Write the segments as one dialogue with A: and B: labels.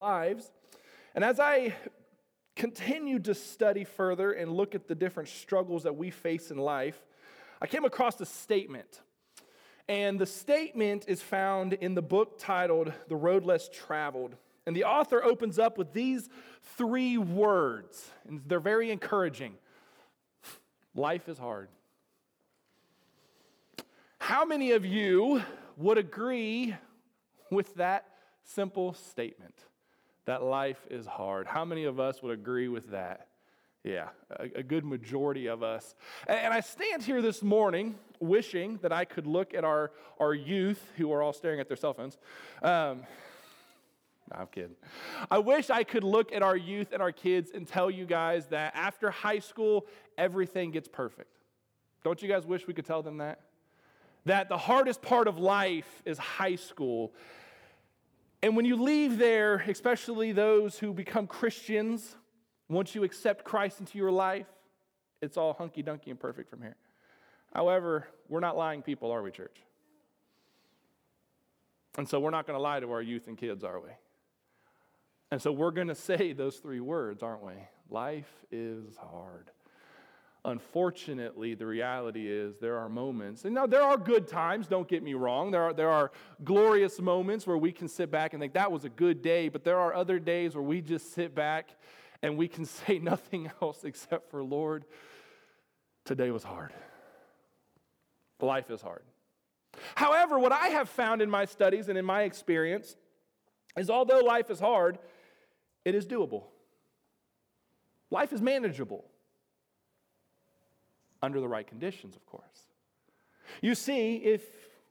A: lives. And as I continued to study further and look at the different struggles that we face in life, I came across a statement. And the statement is found in the book titled The Road Less Traveled. And the author opens up with these three words, and they're very encouraging Life is hard. How many of you would agree with that simple statement? That life is hard. How many of us would agree with that? Yeah, a, a good majority of us. And, and, I stand here this morning wishing that I could look at our, our youth who are all staring at their cell phones. Um, no, I'm kidding. I wish I could look at our youth and our kids and tell you guys that after high school, everything gets perfect. Don't you guys wish we could tell them that? That the hardest part of life is high school and when you leave there, especially those who become Christians, once you accept Christ into your life, it's all hunky dunky and perfect from here. However, we're not lying people, are we, church? And so we're not going to lie to our youth and kids, are we? And so we're going to say those three words, aren't we? Life is hard. Unfortunately, the reality is there are moments, and now there are good times, don't get me wrong. There are, there are glorious moments where we can sit back and think that was a good day, but there are other days where we just sit back and we can say nothing else except for, Lord, today was hard. Life is hard. However, what I have found in my studies and in my experience is although life is hard, it is doable. Life is manageable under the right conditions, of course. You see, if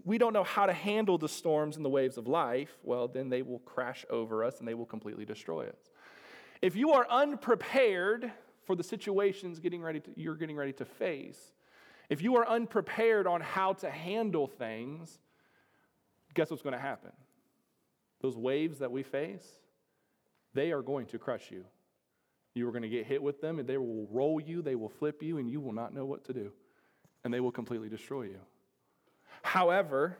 A: we don't know how to handle the storms and the waves of life, well, then they will crash over us and they will completely destroy us. If you are unprepared for the situations getting ready to, you're getting ready to face, if you are unprepared on how to handle things, guess what's going to happen? Those waves that we face, they are going to crush you. You are going to get hit with them, and they will roll you, they will flip you, and you will not know what to do. And they will completely destroy you. However,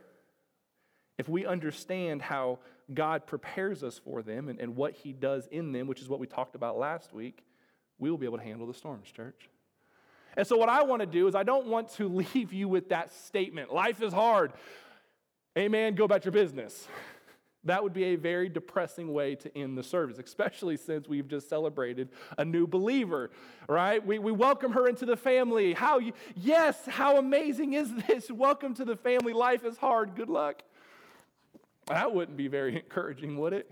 A: if we understand how God prepares us for them and, and what He does in them, which is what we talked about last week, we will be able to handle the storms, church. And so, what I want to do is, I don't want to leave you with that statement life is hard. Amen, go about your business. That would be a very depressing way to end the service, especially since we've just celebrated a new believer, right? We, we welcome her into the family. How, you, yes, how amazing is this? Welcome to the family. Life is hard. Good luck. That wouldn't be very encouraging, would it?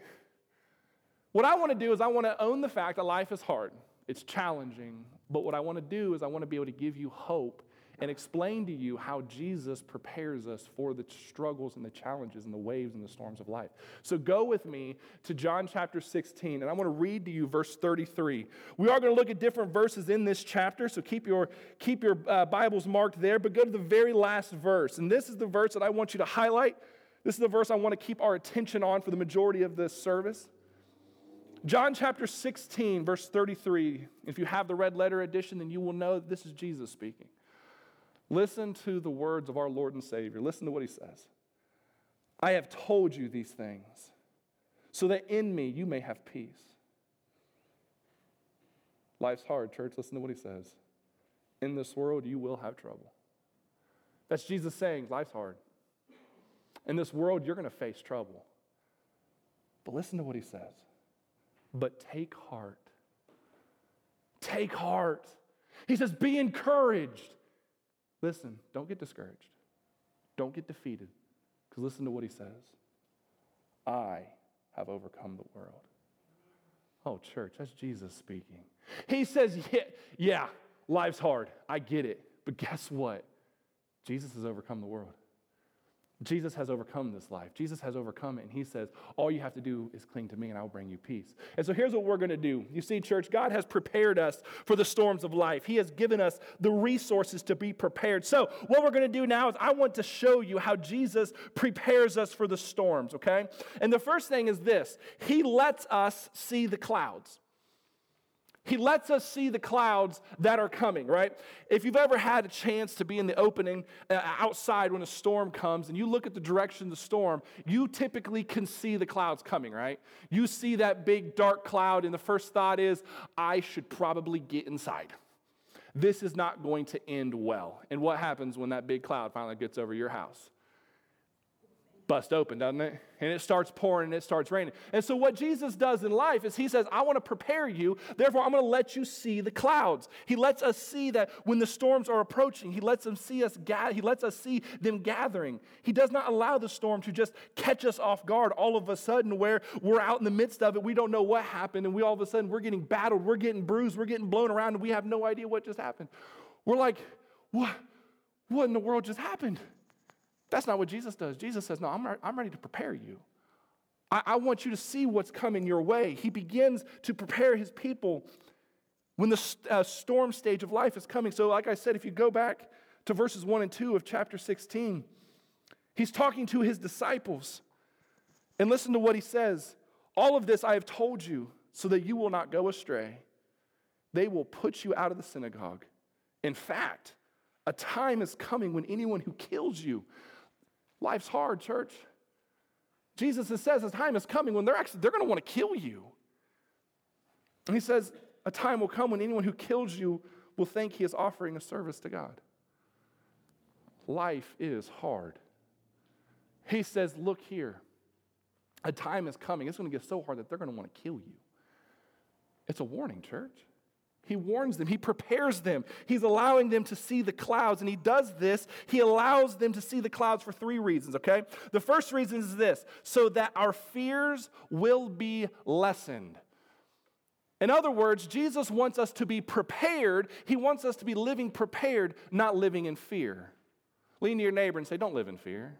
A: What I want to do is, I want to own the fact that life is hard, it's challenging. But what I want to do is, I want to be able to give you hope and explain to you how Jesus prepares us for the struggles and the challenges and the waves and the storms of life. So go with me to John chapter 16, and I want to read to you verse 33. We are going to look at different verses in this chapter, so keep your, keep your uh, Bibles marked there, but go to the very last verse. And this is the verse that I want you to highlight. This is the verse I want to keep our attention on for the majority of this service. John chapter 16, verse 33. If you have the red letter edition, then you will know that this is Jesus speaking. Listen to the words of our Lord and Savior. Listen to what he says. I have told you these things so that in me you may have peace. Life's hard, church. Listen to what he says. In this world, you will have trouble. That's Jesus saying, life's hard. In this world, you're going to face trouble. But listen to what he says. But take heart. Take heart. He says, be encouraged. Listen, don't get discouraged. Don't get defeated. Because listen to what he says I have overcome the world. Oh, church, that's Jesus speaking. He says, yeah, yeah, life's hard. I get it. But guess what? Jesus has overcome the world. Jesus has overcome this life. Jesus has overcome it. And he says, All you have to do is cling to me, and I'll bring you peace. And so here's what we're going to do. You see, church, God has prepared us for the storms of life. He has given us the resources to be prepared. So, what we're going to do now is I want to show you how Jesus prepares us for the storms, okay? And the first thing is this He lets us see the clouds. He lets us see the clouds that are coming, right? If you've ever had a chance to be in the opening uh, outside when a storm comes and you look at the direction of the storm, you typically can see the clouds coming, right? You see that big dark cloud, and the first thought is, I should probably get inside. This is not going to end well. And what happens when that big cloud finally gets over your house? Bust open, doesn't it? And it starts pouring and it starts raining. And so, what Jesus does in life is He says, I want to prepare you, therefore, I'm going to let you see the clouds. He lets us see that when the storms are approaching, He lets them see us, ga- He lets us see them gathering. He does not allow the storm to just catch us off guard all of a sudden, where we're out in the midst of it, we don't know what happened, and we all of a sudden we're getting battled, we're getting bruised, we're getting blown around, and we have no idea what just happened. We're like, what? What in the world just happened? That's not what Jesus does. Jesus says, No, I'm, I'm ready to prepare you. I, I want you to see what's coming your way. He begins to prepare his people when the uh, storm stage of life is coming. So, like I said, if you go back to verses 1 and 2 of chapter 16, he's talking to his disciples. And listen to what he says All of this I have told you so that you will not go astray. They will put you out of the synagogue. In fact, a time is coming when anyone who kills you Life's hard, church. Jesus says a time is coming when they're actually they're going to want to kill you. And he says a time will come when anyone who kills you will think he is offering a service to God. Life is hard. He says, Look here, a time is coming. It's going to get so hard that they're going to want to kill you. It's a warning, church. He warns them, he prepares them. He's allowing them to see the clouds. And he does this, he allows them to see the clouds for three reasons, okay? The first reason is this so that our fears will be lessened. In other words, Jesus wants us to be prepared. He wants us to be living prepared, not living in fear. Lean to your neighbor and say, Don't live in fear.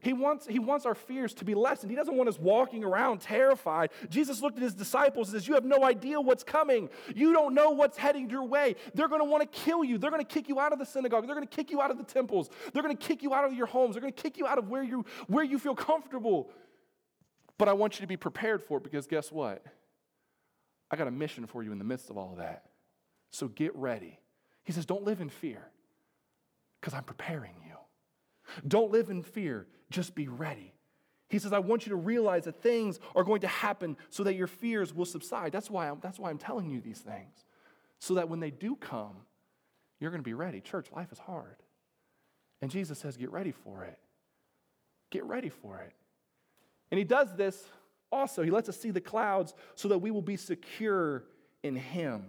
A: He wants, he wants our fears to be lessened. He doesn't want us walking around terrified. Jesus looked at his disciples and says, You have no idea what's coming. You don't know what's heading your way. They're going to want to kill you. They're going to kick you out of the synagogue. They're going to kick you out of the temples. They're going to kick you out of your homes. They're going to kick you out of where you, where you feel comfortable. But I want you to be prepared for it because guess what? I got a mission for you in the midst of all of that. So get ready. He says, Don't live in fear because I'm preparing you. Don't live in fear just be ready. He says, I want you to realize that things are going to happen so that your fears will subside. That's why I'm, that's why I'm telling you these things. So that when they do come, you're going to be ready. Church, life is hard. And Jesus says, get ready for it. Get ready for it. And he does this also. He lets us see the clouds so that we will be secure in him.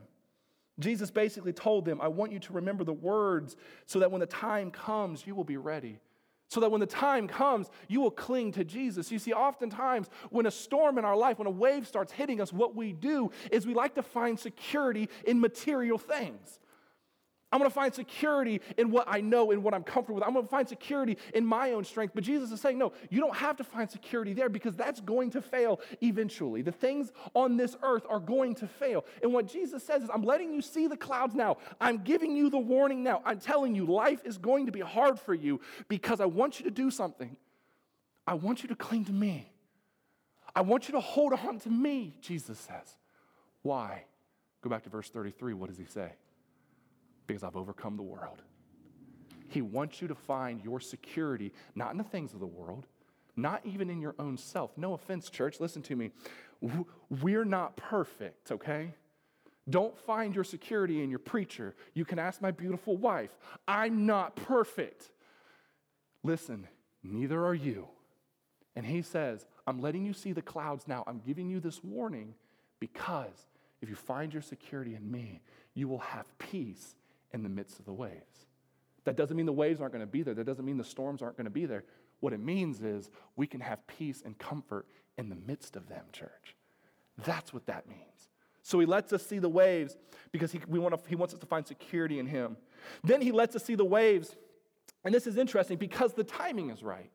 A: Jesus basically told them, I want you to remember the words so that when the time comes, you will be ready so that when the time comes, you will cling to Jesus. You see, oftentimes when a storm in our life, when a wave starts hitting us, what we do is we like to find security in material things. I'm going to find security in what I know and what I'm comfortable with. I'm going to find security in my own strength. But Jesus is saying, no, you don't have to find security there because that's going to fail eventually. The things on this earth are going to fail. And what Jesus says is, I'm letting you see the clouds now. I'm giving you the warning now. I'm telling you, life is going to be hard for you because I want you to do something. I want you to cling to me. I want you to hold on to me, Jesus says. Why? Go back to verse 33. What does he say? Because I've overcome the world. He wants you to find your security not in the things of the world, not even in your own self. No offense, church, listen to me. We're not perfect, okay? Don't find your security in your preacher. You can ask my beautiful wife. I'm not perfect. Listen, neither are you. And he says, I'm letting you see the clouds now. I'm giving you this warning because if you find your security in me, you will have peace in the midst of the waves. That doesn't mean the waves aren't going to be there. That doesn't mean the storms aren't going to be there. What it means is we can have peace and comfort in the midst of them, church. That's what that means. So he lets us see the waves because he, we want to, he wants us to find security in him. Then he lets us see the waves, and this is interesting because the timing is right.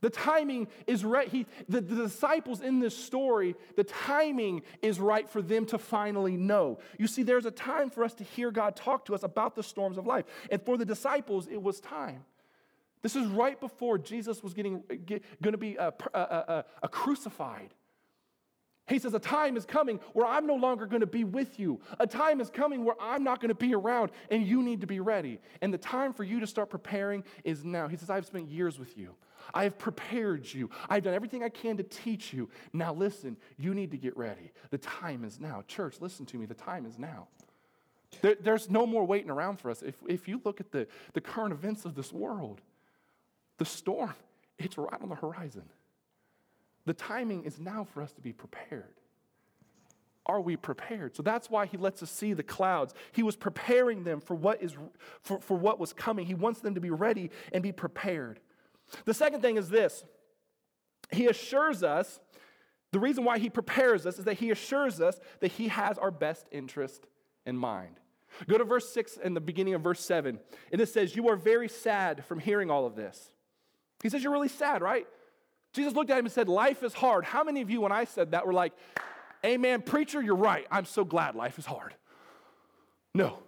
A: The timing is right. He, the, the, disciples in this story, the timing is right for them to finally know. You see, there's a time for us to hear God talk to us about the storms of life. And for the disciples, it was time. This is right before Jesus was getting get, going to be a, a, a, a crucified. He says, A time is coming where I'm no longer going to be with you. A time is coming where I'm not going to be around, and you need to be ready. And the time for you to start preparing is now. He says, I've spent years with you. I have prepared you. I've done everything I can to teach you. Now, listen, you need to get ready. The time is now. Church, listen to me. The time is now. There, there's no more waiting around for us. If, if you look at the, the current events of this world, the storm, it's right on the horizon. The timing is now for us to be prepared. Are we prepared? So that's why he lets us see the clouds. He was preparing them for what is for, for what was coming. He wants them to be ready and be prepared. The second thing is this. He assures us, the reason why he prepares us is that he assures us that he has our best interest in mind. Go to verse 6 and the beginning of verse 7. And it says, You are very sad from hearing all of this. He says, You're really sad, right? Jesus looked at him and said, Life is hard. How many of you, when I said that, were like, Amen, preacher, you're right. I'm so glad life is hard? No,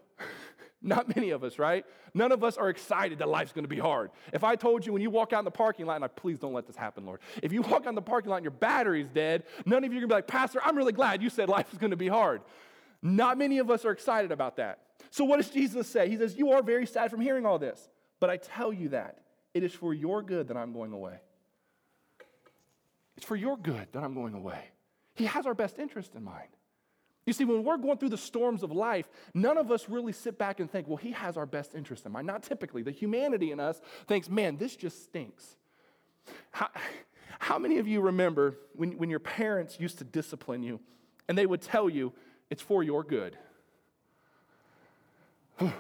A: not many of us, right? None of us are excited that life's gonna be hard. If I told you when you walk out in the parking lot, and I please don't let this happen, Lord. If you walk out in the parking lot and your battery's dead, none of you are gonna be like, Pastor, I'm really glad you said life is gonna be hard. Not many of us are excited about that. So, what does Jesus say? He says, You are very sad from hearing all this, but I tell you that it is for your good that I'm going away. It's for your good that I'm going away. He has our best interest in mind. You see, when we're going through the storms of life, none of us really sit back and think, well, he has our best interest in mind. Not typically. The humanity in us thinks, man, this just stinks. How, how many of you remember when, when your parents used to discipline you and they would tell you, it's for your good?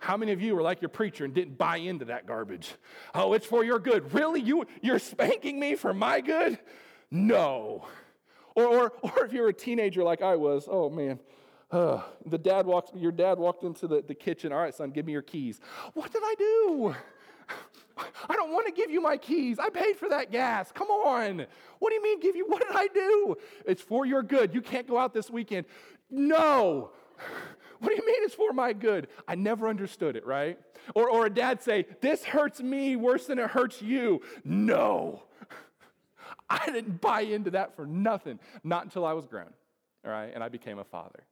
A: How many of you were like your preacher and didn't buy into that garbage? Oh, it's for your good. Really? You, you're spanking me for my good? No. Or, or, or if you're a teenager like I was, oh man, uh, the dad walks, your dad walked into the, the kitchen. All right, son, give me your keys. What did I do? I don't want to give you my keys. I paid for that gas. Come on. What do you mean give you? What did I do? It's for your good. You can't go out this weekend. No. What do you mean it's for my good? I never understood it, right? Or, or a dad say, This hurts me worse than it hurts you. No. I didn't buy into that for nothing, not until I was grown, all right, and I became a father.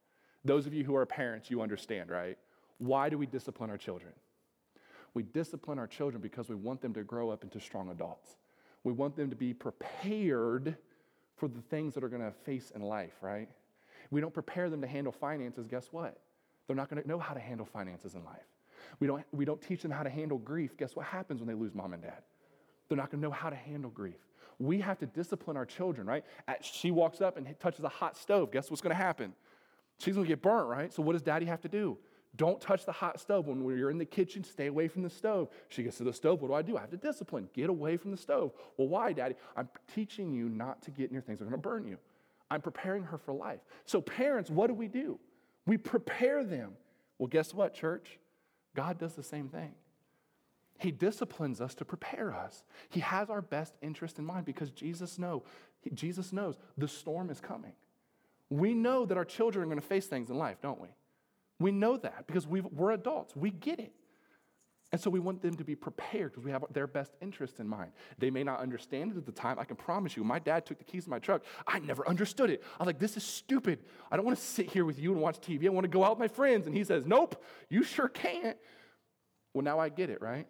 A: Those of you who are parents, you understand, right? Why do we discipline our children? We discipline our children because we want them to grow up into strong adults. We want them to be prepared for the things that are going to face in life, right? We don't prepare them to handle finances, guess what? They're not going to know how to handle finances in life. We don't, we don't teach them how to handle grief. Guess what happens when they lose mom and dad? They're not going to know how to handle grief we have to discipline our children, right? She walks up and touches a hot stove. Guess what's going to happen? She's going to get burnt, right? So what does daddy have to do? Don't touch the hot stove. When you're in the kitchen, stay away from the stove. She gets to the stove. What do I do? I have to discipline. Get away from the stove. Well, why, daddy? I'm teaching you not to get near things that are going to burn you. I'm preparing her for life. So, parents, what do we do? We prepare them. Well, guess what, church? God does the same thing. He disciplines us to prepare us. He has our best interest in mind because Jesus know, Jesus knows the storm is coming. We know that our children are going to face things in life, don't we? We know that because we are adults. We get it. And so we want them to be prepared because we have their best interest in mind. They may not understand it at the time. I can promise you, my dad took the keys to my truck. I never understood it. I was like, this is stupid. I don't want to sit here with you and watch TV. I want to go out with my friends. And he says, nope, you sure can't. Well, now I get it, right?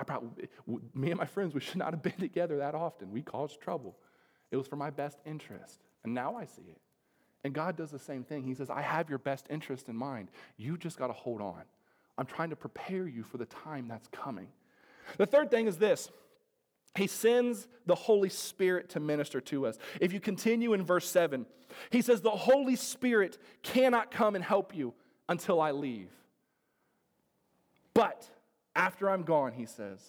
A: I probably, me and my friends, we should not have been together that often. We caused trouble. It was for my best interest. And now I see it. And God does the same thing. He says, I have your best interest in mind. You just got to hold on. I'm trying to prepare you for the time that's coming. The third thing is this He sends the Holy Spirit to minister to us. If you continue in verse 7, he says, The Holy Spirit cannot come and help you until I leave. But after I'm gone, he says,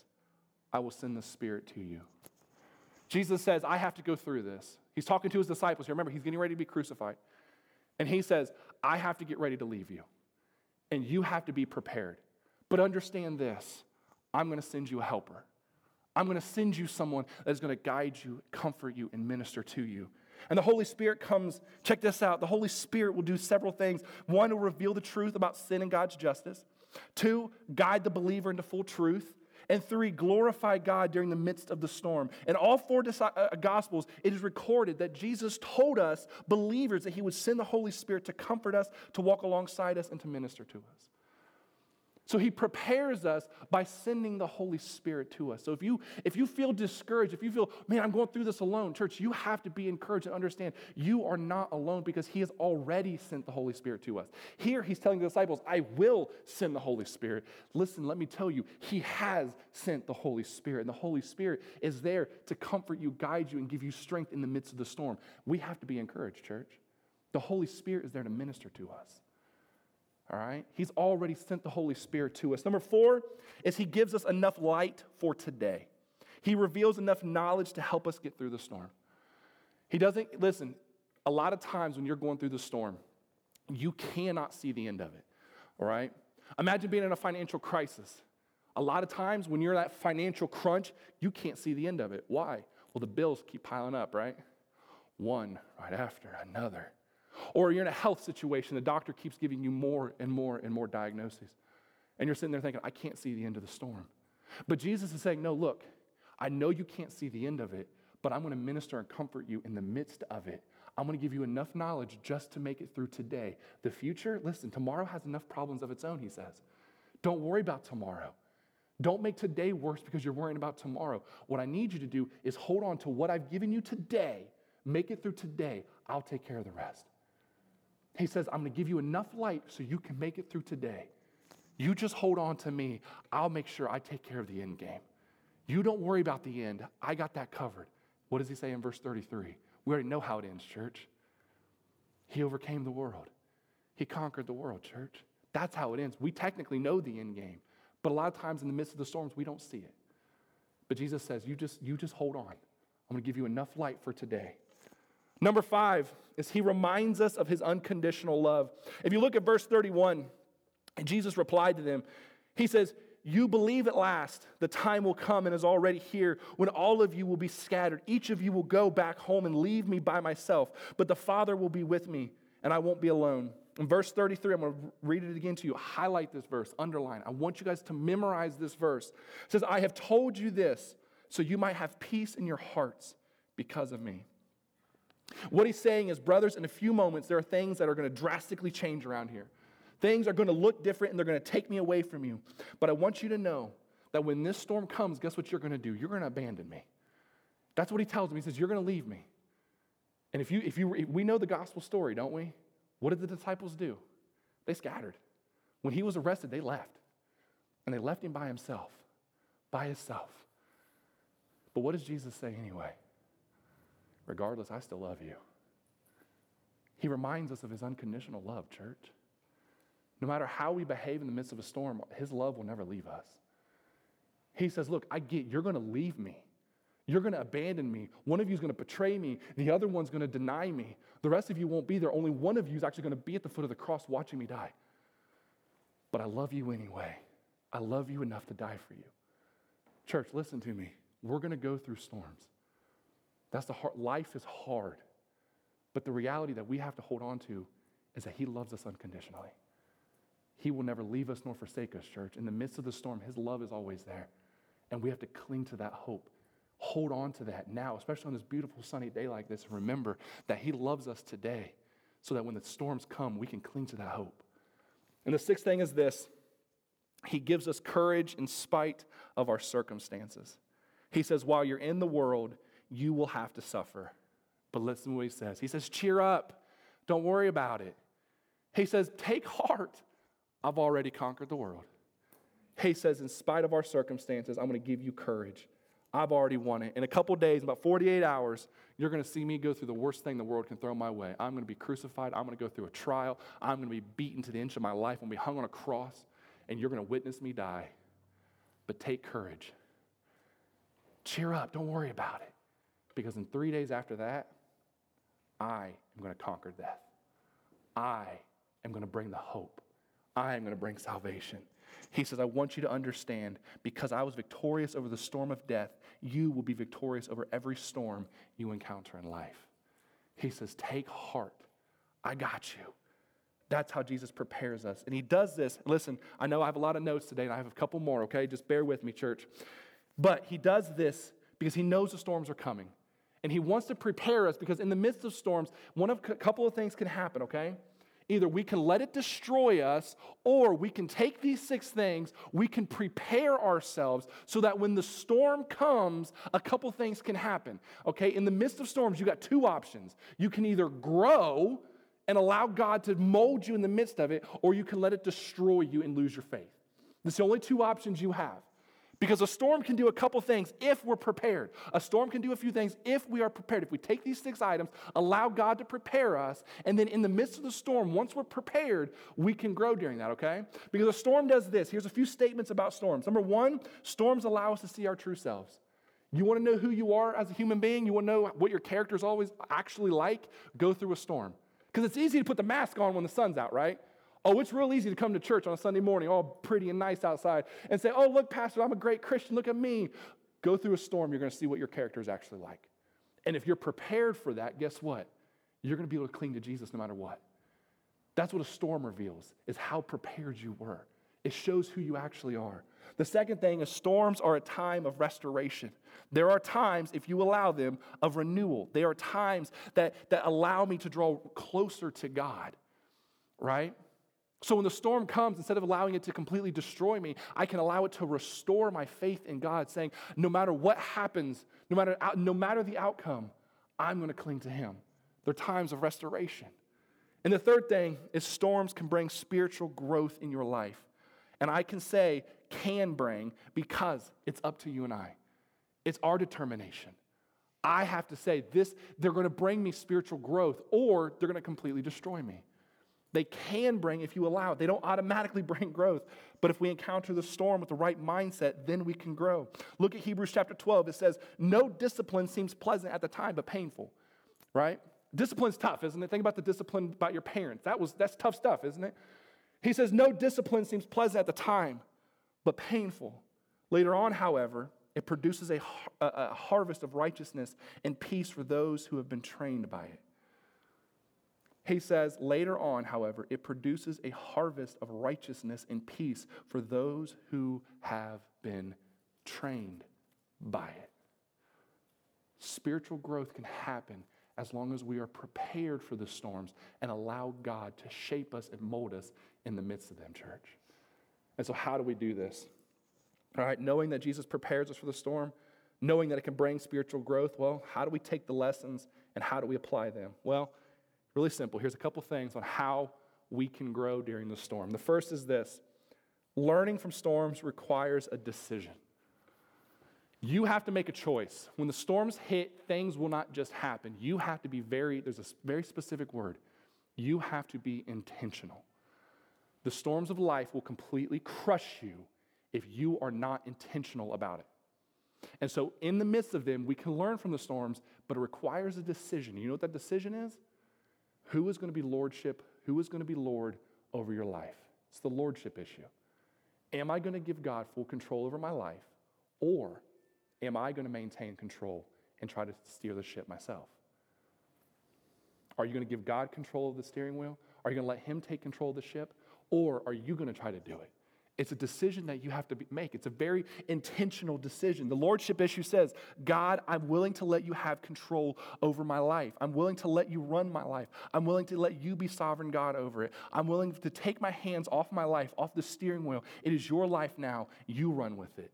A: I will send the Spirit to you. Jesus says, I have to go through this. He's talking to his disciples here. Remember, he's getting ready to be crucified. And he says, I have to get ready to leave you. And you have to be prepared. But understand this I'm going to send you a helper. I'm going to send you someone that is going to guide you, comfort you, and minister to you. And the Holy Spirit comes, check this out. The Holy Spirit will do several things. One, will reveal the truth about sin and God's justice. Two, guide the believer into full truth. And three, glorify God during the midst of the storm. In all four uh, Gospels, it is recorded that Jesus told us, believers, that he would send the Holy Spirit to comfort us, to walk alongside us, and to minister to us. So he prepares us by sending the Holy Spirit to us. So if you if you feel discouraged, if you feel, man, I'm going through this alone, church, you have to be encouraged and understand you are not alone because he has already sent the Holy Spirit to us. Here he's telling the disciples, I will send the Holy Spirit. Listen, let me tell you, he has sent the Holy Spirit. And the Holy Spirit is there to comfort you, guide you, and give you strength in the midst of the storm. We have to be encouraged, church. The Holy Spirit is there to minister to us. All right? He's already sent the Holy Spirit to us. Number four is He gives us enough light for today. He reveals enough knowledge to help us get through the storm. He doesn't, listen, a lot of times when you're going through the storm, you cannot see the end of it. All right? Imagine being in a financial crisis. A lot of times when you're in that financial crunch, you can't see the end of it. Why? Well, the bills keep piling up, right? One right after another. Or you're in a health situation, the doctor keeps giving you more and more and more diagnoses. And you're sitting there thinking, I can't see the end of the storm. But Jesus is saying, No, look, I know you can't see the end of it, but I'm going to minister and comfort you in the midst of it. I'm going to give you enough knowledge just to make it through today. The future, listen, tomorrow has enough problems of its own, he says. Don't worry about tomorrow. Don't make today worse because you're worrying about tomorrow. What I need you to do is hold on to what I've given you today, make it through today. I'll take care of the rest. He says, I'm going to give you enough light so you can make it through today. You just hold on to me. I'll make sure I take care of the end game. You don't worry about the end. I got that covered. What does he say in verse 33? We already know how it ends, church. He overcame the world. He conquered the world, church. That's how it ends. We technically know the end game, but a lot of times in the midst of the storms, we don't see it. But Jesus says, You just, you just hold on. I'm going to give you enough light for today. Number five is he reminds us of his unconditional love. If you look at verse 31, Jesus replied to them, He says, You believe at last, the time will come and is already here when all of you will be scattered. Each of you will go back home and leave me by myself, but the Father will be with me, and I won't be alone. In verse 33, I'm going to read it again to you. Highlight this verse, underline. I want you guys to memorize this verse. It says, I have told you this so you might have peace in your hearts because of me. What he's saying is, brothers, in a few moments, there are things that are going to drastically change around here. Things are going to look different and they're going to take me away from you. But I want you to know that when this storm comes, guess what you're going to do? You're going to abandon me. That's what he tells me. He says, You're going to leave me. And if you, if you, if we know the gospel story, don't we? What did the disciples do? They scattered. When he was arrested, they left. And they left him by himself, by himself. But what does Jesus say anyway? Regardless, I still love you. He reminds us of his unconditional love, church. No matter how we behave in the midst of a storm, his love will never leave us. He says, Look, I get you're going to leave me. You're going to abandon me. One of you is going to betray me. The other one's going to deny me. The rest of you won't be there. Only one of you is actually going to be at the foot of the cross watching me die. But I love you anyway. I love you enough to die for you. Church, listen to me. We're going to go through storms. That's the hard, life is hard. But the reality that we have to hold on to is that He loves us unconditionally. He will never leave us nor forsake us, church. In the midst of the storm, His love is always there. And we have to cling to that hope. Hold on to that now, especially on this beautiful sunny day like this. Remember that He loves us today so that when the storms come, we can cling to that hope. And the sixth thing is this He gives us courage in spite of our circumstances. He says, While you're in the world, you will have to suffer. But listen to what he says. He says, Cheer up. Don't worry about it. He says, Take heart. I've already conquered the world. He says, In spite of our circumstances, I'm going to give you courage. I've already won it. In a couple days, about 48 hours, you're going to see me go through the worst thing the world can throw my way. I'm going to be crucified. I'm going to go through a trial. I'm going to be beaten to the inch of my life. I'm going to be hung on a cross, and you're going to witness me die. But take courage. Cheer up. Don't worry about it. Because in three days after that, I am going to conquer death. I am going to bring the hope. I am going to bring salvation. He says, I want you to understand because I was victorious over the storm of death, you will be victorious over every storm you encounter in life. He says, Take heart. I got you. That's how Jesus prepares us. And he does this. Listen, I know I have a lot of notes today, and I have a couple more, okay? Just bear with me, church. But he does this because he knows the storms are coming. And he wants to prepare us because in the midst of storms, one of a couple of things can happen, okay? Either we can let it destroy us, or we can take these six things, we can prepare ourselves so that when the storm comes, a couple things can happen. Okay, in the midst of storms, you got two options. You can either grow and allow God to mold you in the midst of it, or you can let it destroy you and lose your faith. That's the only two options you have. Because a storm can do a couple things if we're prepared. A storm can do a few things if we are prepared. If we take these six items, allow God to prepare us, and then in the midst of the storm, once we're prepared, we can grow during that, okay? Because a storm does this. Here's a few statements about storms. Number one, storms allow us to see our true selves. You want to know who you are as a human being? You want to know what your character is always actually like? Go through a storm. Because it's easy to put the mask on when the sun's out, right? Oh, it's real easy to come to church on a Sunday morning, all pretty and nice outside, and say, Oh, look, Pastor, I'm a great Christian. Look at me. Go through a storm, you're going to see what your character is actually like. And if you're prepared for that, guess what? You're going to be able to cling to Jesus no matter what. That's what a storm reveals, is how prepared you were. It shows who you actually are. The second thing is storms are a time of restoration. There are times, if you allow them, of renewal. There are times that, that allow me to draw closer to God, right? So when the storm comes, instead of allowing it to completely destroy me, I can allow it to restore my faith in God, saying, no matter what happens, no matter, no matter the outcome, I'm going to cling to Him. They're times of restoration. And the third thing is storms can bring spiritual growth in your life. And I can say, can bring, because it's up to you and I. It's our determination. I have to say, this, they're going to bring me spiritual growth, or they're going to completely destroy me. They can bring if you allow it. They don't automatically bring growth. But if we encounter the storm with the right mindset, then we can grow. Look at Hebrews chapter 12. It says, No discipline seems pleasant at the time, but painful, right? Discipline's tough, isn't it? Think about the discipline about your parents. That was, that's tough stuff, isn't it? He says, No discipline seems pleasant at the time, but painful. Later on, however, it produces a, a, a harvest of righteousness and peace for those who have been trained by it. He says, later on, however, it produces a harvest of righteousness and peace for those who have been trained by it. Spiritual growth can happen as long as we are prepared for the storms and allow God to shape us and mold us in the midst of them, church. And so, how do we do this? All right, knowing that Jesus prepares us for the storm, knowing that it can bring spiritual growth, well, how do we take the lessons and how do we apply them? Well, Really simple. Here's a couple things on how we can grow during the storm. The first is this learning from storms requires a decision. You have to make a choice. When the storms hit, things will not just happen. You have to be very, there's a very specific word. You have to be intentional. The storms of life will completely crush you if you are not intentional about it. And so, in the midst of them, we can learn from the storms, but it requires a decision. You know what that decision is? Who is going to be lordship? Who is going to be Lord over your life? It's the lordship issue. Am I going to give God full control over my life? Or am I going to maintain control and try to steer the ship myself? Are you going to give God control of the steering wheel? Are you going to let Him take control of the ship? Or are you going to try to do it? It's a decision that you have to make. It's a very intentional decision. The lordship issue says, God, I'm willing to let you have control over my life. I'm willing to let you run my life. I'm willing to let you be sovereign God over it. I'm willing to take my hands off my life, off the steering wheel. It is your life now. You run with it.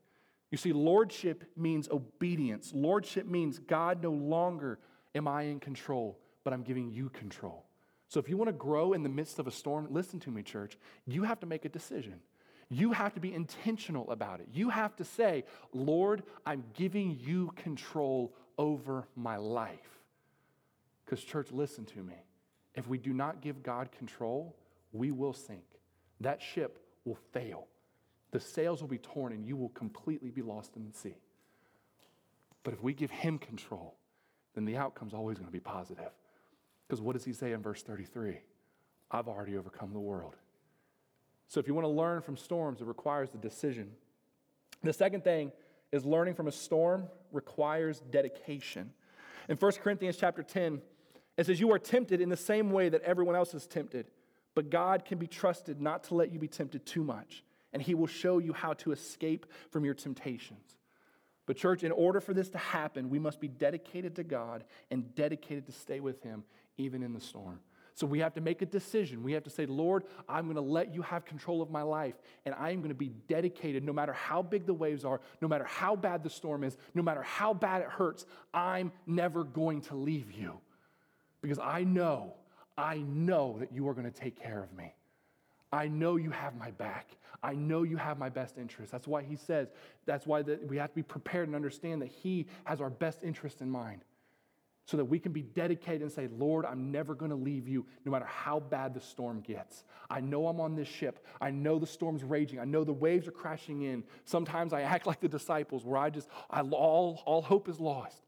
A: You see, lordship means obedience. Lordship means, God, no longer am I in control, but I'm giving you control. So if you want to grow in the midst of a storm, listen to me, church. You have to make a decision. You have to be intentional about it. You have to say, Lord, I'm giving you control over my life. Because, church, listen to me. If we do not give God control, we will sink. That ship will fail. The sails will be torn and you will completely be lost in the sea. But if we give Him control, then the outcome's always going to be positive. Because what does He say in verse 33? I've already overcome the world. So if you want to learn from storms, it requires a decision. The second thing is learning from a storm requires dedication. In 1 Corinthians chapter 10, it says, You are tempted in the same way that everyone else is tempted, But God can be trusted not to let you be tempted too much, and He will show you how to escape from your temptations. But, church, in order for this to happen, we must be dedicated to God and dedicated to stay with Him even in the storm. So we have to make a decision. We have to say, Lord, I'm going to let you have control of my life, and I am going to be dedicated no matter how big the waves are, no matter how bad the storm is, no matter how bad it hurts. I'm never going to leave you because I know, I know that you are going to take care of me. I know you have my back. I know you have my best interest. That's why he says, that's why we have to be prepared and understand that he has our best interest in mind so that we can be dedicated and say, Lord, I'm never going to leave you no matter how bad the storm gets. I know I'm on this ship. I know the storm's raging. I know the waves are crashing in. Sometimes I act like the disciples where I just, I, all, all hope is lost.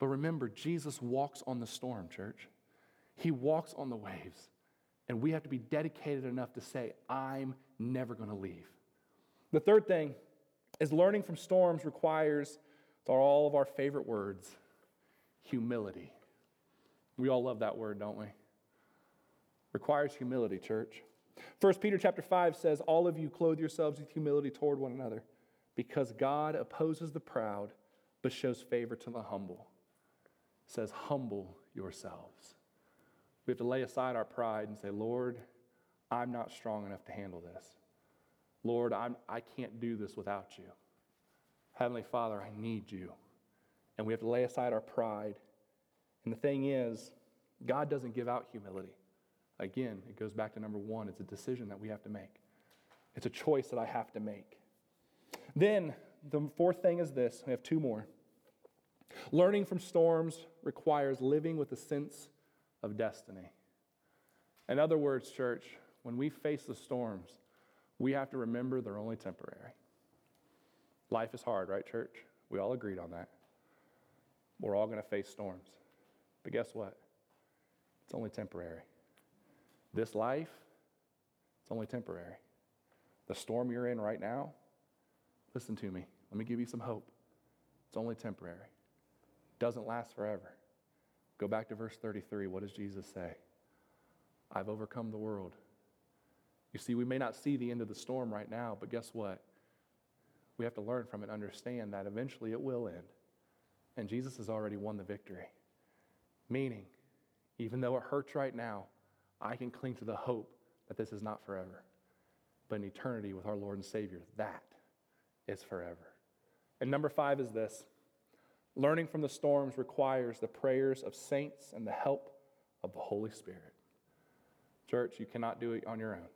A: But remember, Jesus walks on the storm, church. He walks on the waves. And we have to be dedicated enough to say, I'm never going to leave. The third thing is learning from storms requires all of our favorite words humility. We all love that word, don't we? Requires humility, church. 1 Peter chapter 5 says, All of you clothe yourselves with humility toward one another, because God opposes the proud, but shows favor to the humble. It says, Humble yourselves. We have to lay aside our pride and say, Lord, I'm not strong enough to handle this. Lord, I'm, I can't do this without you. Heavenly Father, I need you. And we have to lay aside our pride. And the thing is, God doesn't give out humility. Again, it goes back to number one it's a decision that we have to make, it's a choice that I have to make. Then, the fourth thing is this we have two more. Learning from storms requires living with a sense of destiny. In other words, church, when we face the storms, we have to remember they're only temporary. Life is hard, right, church? We all agreed on that. We're all going to face storms. But guess what? It's only temporary. This life, it's only temporary. The storm you're in right now, listen to me. Let me give you some hope. It's only temporary. Doesn't last forever. Go back to verse 33. What does Jesus say? I've overcome the world. You see, we may not see the end of the storm right now, but guess what? We have to learn from it, understand that eventually it will end. And Jesus has already won the victory. Meaning, even though it hurts right now, I can cling to the hope that this is not forever. But in eternity with our Lord and Savior, that is forever. And number five is this learning from the storms requires the prayers of saints and the help of the Holy Spirit. Church, you cannot do it on your own.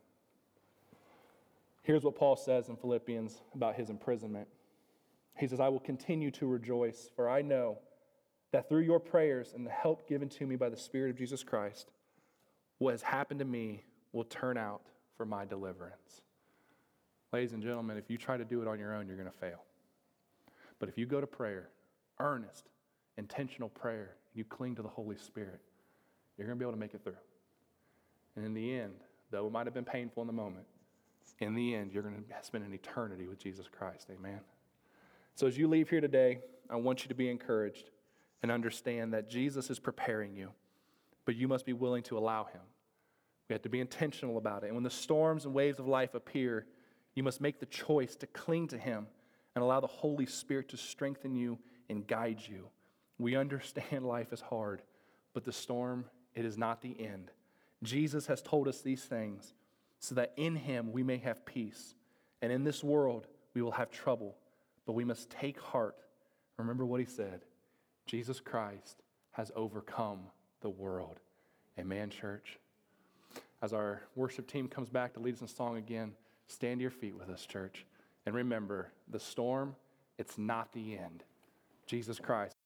A: Here's what Paul says in Philippians about his imprisonment. He says, I will continue to rejoice, for I know that through your prayers and the help given to me by the Spirit of Jesus Christ, what has happened to me will turn out for my deliverance. Ladies and gentlemen, if you try to do it on your own, you're going to fail. But if you go to prayer, earnest, intentional prayer, and you cling to the Holy Spirit, you're going to be able to make it through. And in the end, though it might have been painful in the moment, in the end, you're going to spend an eternity with Jesus Christ. Amen. So as you leave here today, I want you to be encouraged and understand that Jesus is preparing you, but you must be willing to allow him. We have to be intentional about it. And when the storms and waves of life appear, you must make the choice to cling to him and allow the Holy Spirit to strengthen you and guide you. We understand life is hard, but the storm, it is not the end. Jesus has told us these things so that in him we may have peace. And in this world we will have trouble but we must take heart. Remember what he said Jesus Christ has overcome the world. Amen, church. As our worship team comes back to lead us in song again, stand to your feet with us, church. And remember, the storm, it's not the end. Jesus Christ.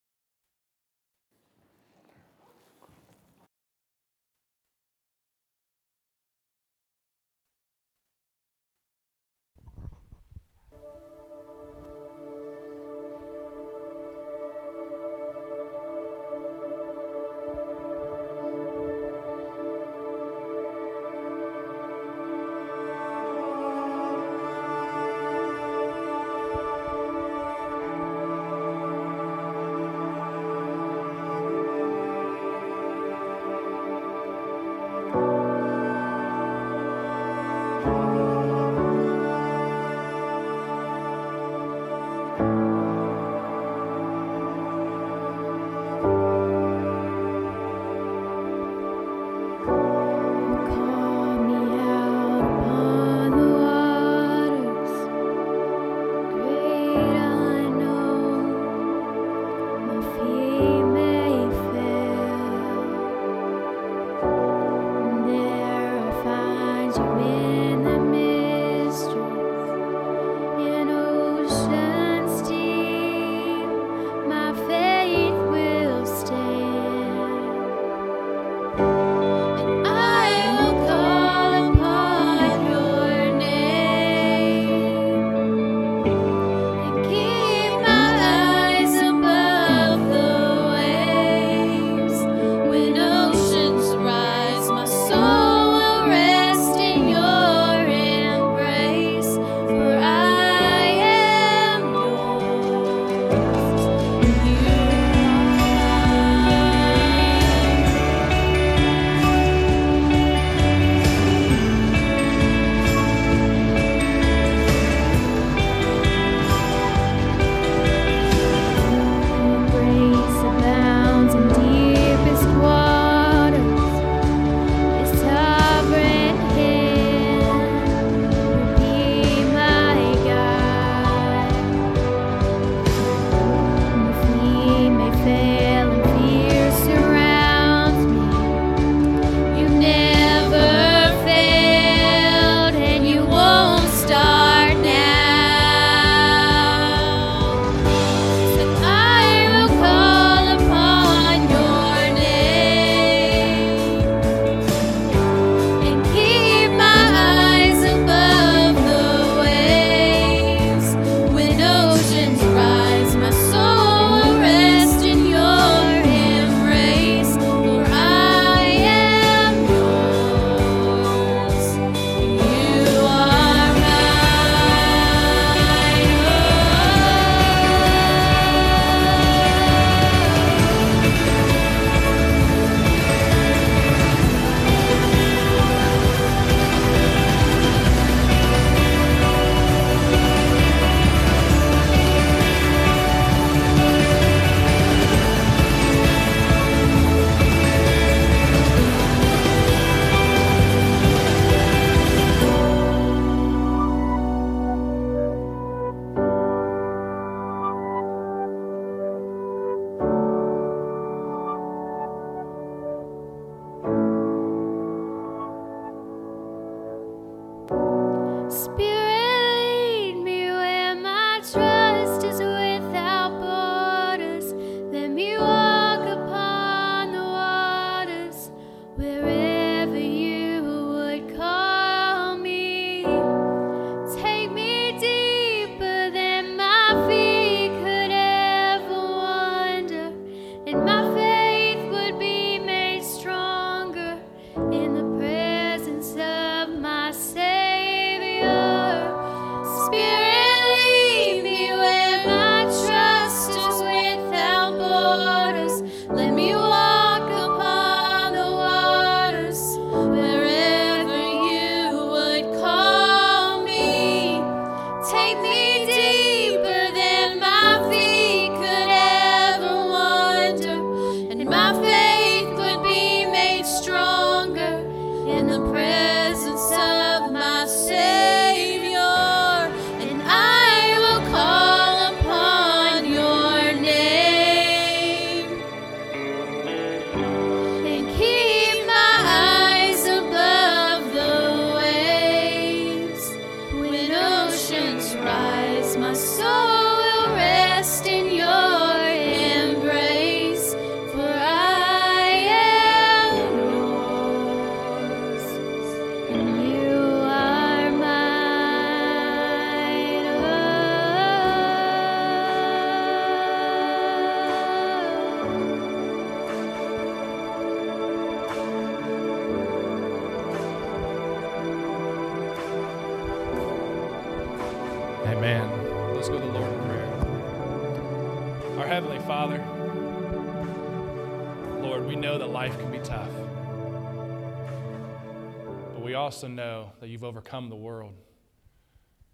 A: Also know that you've overcome the world.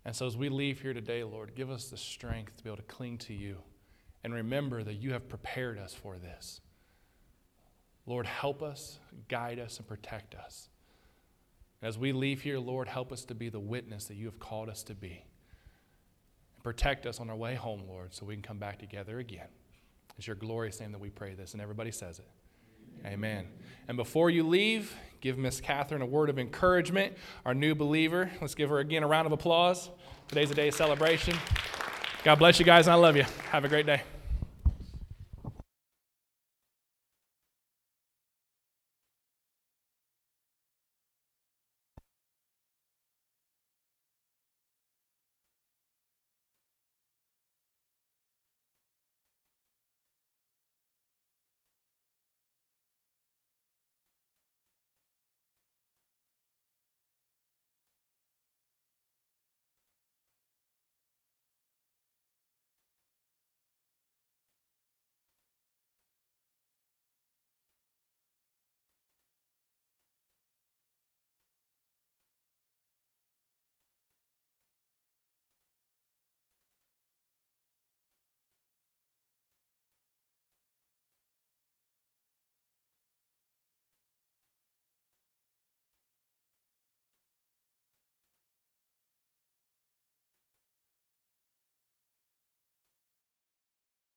A: And so as we leave here today, Lord, give us the strength to be able to cling to you and remember that you have prepared us for this. Lord, help us, guide us, and protect us. As we leave here, Lord, help us to be the witness that you have called us to be. And protect us on our way home, Lord, so we can come back together again. It's your glorious name that we pray this, and everybody says it. Amen. And before you leave, give Miss Catherine a word of encouragement, our new believer. Let's give her again a round of applause. Today's a day of celebration. God bless you guys, and I love you. Have a great day.